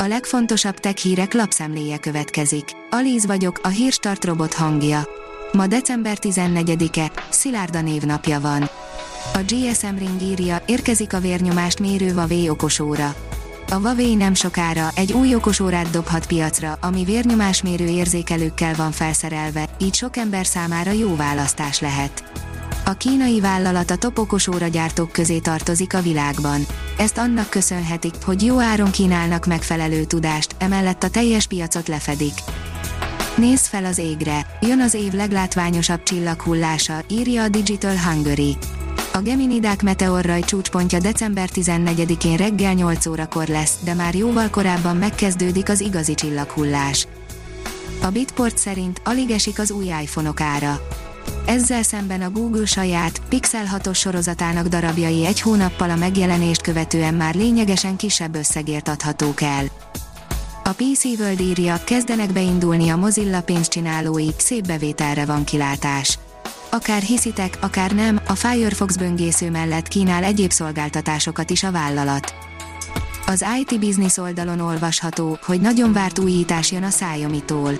A legfontosabb tech hírek lapszemléje következik. Alíz vagyok, a hírstart robot hangja. Ma december 14-e, Szilárda névnapja van. A GSM Ring írja, érkezik a vérnyomást mérő Vavé okosóra. A Huawei nem sokára egy új okosórát dobhat piacra, ami vérnyomásmérő érzékelőkkel van felszerelve, így sok ember számára jó választás lehet. A kínai vállalat a top okosóra közé tartozik a világban. Ezt annak köszönhetik, hogy jó áron kínálnak megfelelő tudást, emellett a teljes piacot lefedik. Nézz fel az égre, jön az év leglátványosabb csillaghullása, írja a Digital Hungary. A Geminidák meteorraj csúcspontja december 14-én reggel 8 órakor lesz, de már jóval korábban megkezdődik az igazi csillaghullás. A Bitport szerint alig esik az új iPhone-ok ára. Ezzel szemben a Google saját Pixel 6-os sorozatának darabjai egy hónappal a megjelenést követően már lényegesen kisebb összegért adhatók el. A PC World írja, kezdenek beindulni a Mozilla pénzcsinálói, szép bevételre van kilátás. Akár hiszitek, akár nem, a Firefox böngésző mellett kínál egyéb szolgáltatásokat is a vállalat. Az IT Business oldalon olvasható, hogy nagyon várt újítás jön a Xiaomi-tól.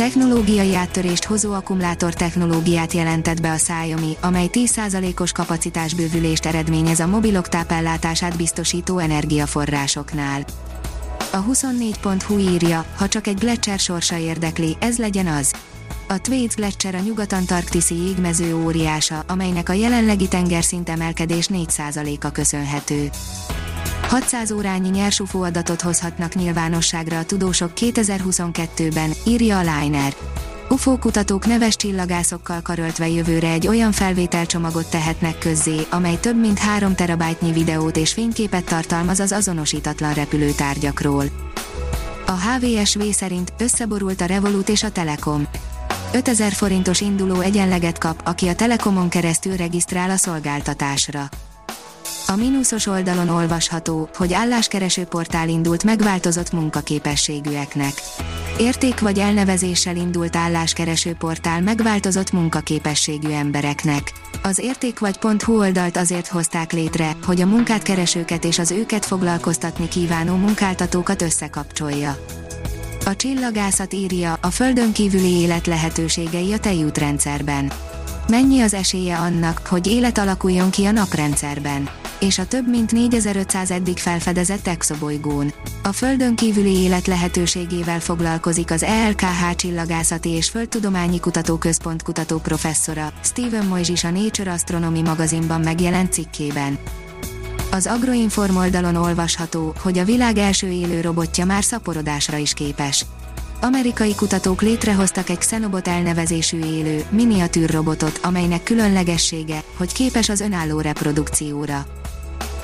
Technológiai áttörést hozó akkumulátor technológiát jelentett be a Xiaomi, amely 10%-os kapacitásbővülést eredményez a mobilok tápellátását biztosító energiaforrásoknál. A 24.hu írja, ha csak egy Gletscher sorsa érdekli, ez legyen az. A Thwaites Gletscher a nyugat-antarktiszi jégmező óriása, amelynek a jelenlegi tengerszint emelkedés 4%-a köszönhető. 600 órányi nyersufó adatot hozhatnak nyilvánosságra a tudósok 2022-ben, írja a Liner. UFO kutatók neves csillagászokkal karöltve jövőre egy olyan felvételcsomagot tehetnek közzé, amely több mint 3 terabájtnyi videót és fényképet tartalmaz az azonosítatlan repülőtárgyakról. A HVSV szerint összeborult a Revolut és a Telekom. 5000 forintos induló egyenleget kap, aki a Telekomon keresztül regisztrál a szolgáltatásra. A mínuszos oldalon olvasható, hogy álláskereső portál indult megváltozott munkaképességűeknek. Érték vagy elnevezéssel indult álláskereső portál megváltozott munkaképességű embereknek. Az érték vagy.hu oldalt azért hozták létre, hogy a munkát keresőket és az őket foglalkoztatni kívánó munkáltatókat összekapcsolja. A csillagászat írja, a földön kívüli élet lehetőségei a tejútrendszerben. Mennyi az esélye annak, hogy élet alakuljon ki a naprendszerben? És a több mint 4500 eddig felfedezett exobolygón. A Földön kívüli élet lehetőségével foglalkozik az ELKH Csillagászati és Földtudományi Kutatóközpont kutató professzora, Steven Moises a Nature Astronomy magazinban megjelent cikkében. Az Agroinform oldalon olvasható, hogy a világ első élő robotja már szaporodásra is képes. Amerikai kutatók létrehoztak egy Xenobot elnevezésű élő, miniatűr robotot, amelynek különlegessége, hogy képes az önálló reprodukcióra.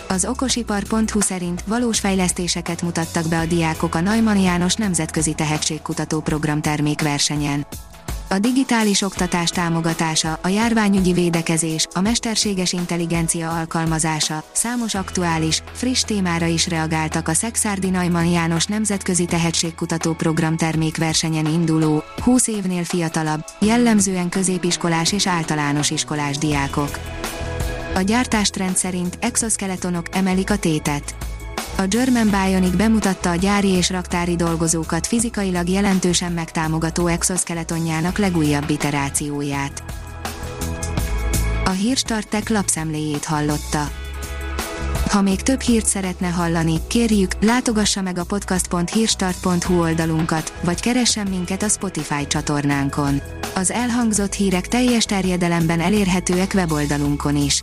Az okosipar.hu szerint valós fejlesztéseket mutattak be a diákok a Neumann János Nemzetközi Tehetségkutató Program termékversenyen. A digitális oktatás támogatása, a járványügyi védekezés, a mesterséges intelligencia alkalmazása, számos aktuális, friss témára is reagáltak a Szexárdi Neumann János Nemzetközi Tehetségkutató Program termékversenyen induló, 20 évnél fiatalabb, jellemzően középiskolás és általános iskolás diákok. A gyártástrend szerint exoskeletonok emelik a tétet. A German Bionic bemutatta a gyári és raktári dolgozókat fizikailag jelentősen megtámogató exoskeletonjának legújabb iterációját. A Hírstartek lapszemléjét hallotta. Ha még több hírt szeretne hallani, kérjük, látogassa meg a podcast.hírstart.hu oldalunkat, vagy keressen minket a Spotify csatornánkon. Az elhangzott hírek teljes terjedelemben elérhetőek weboldalunkon is.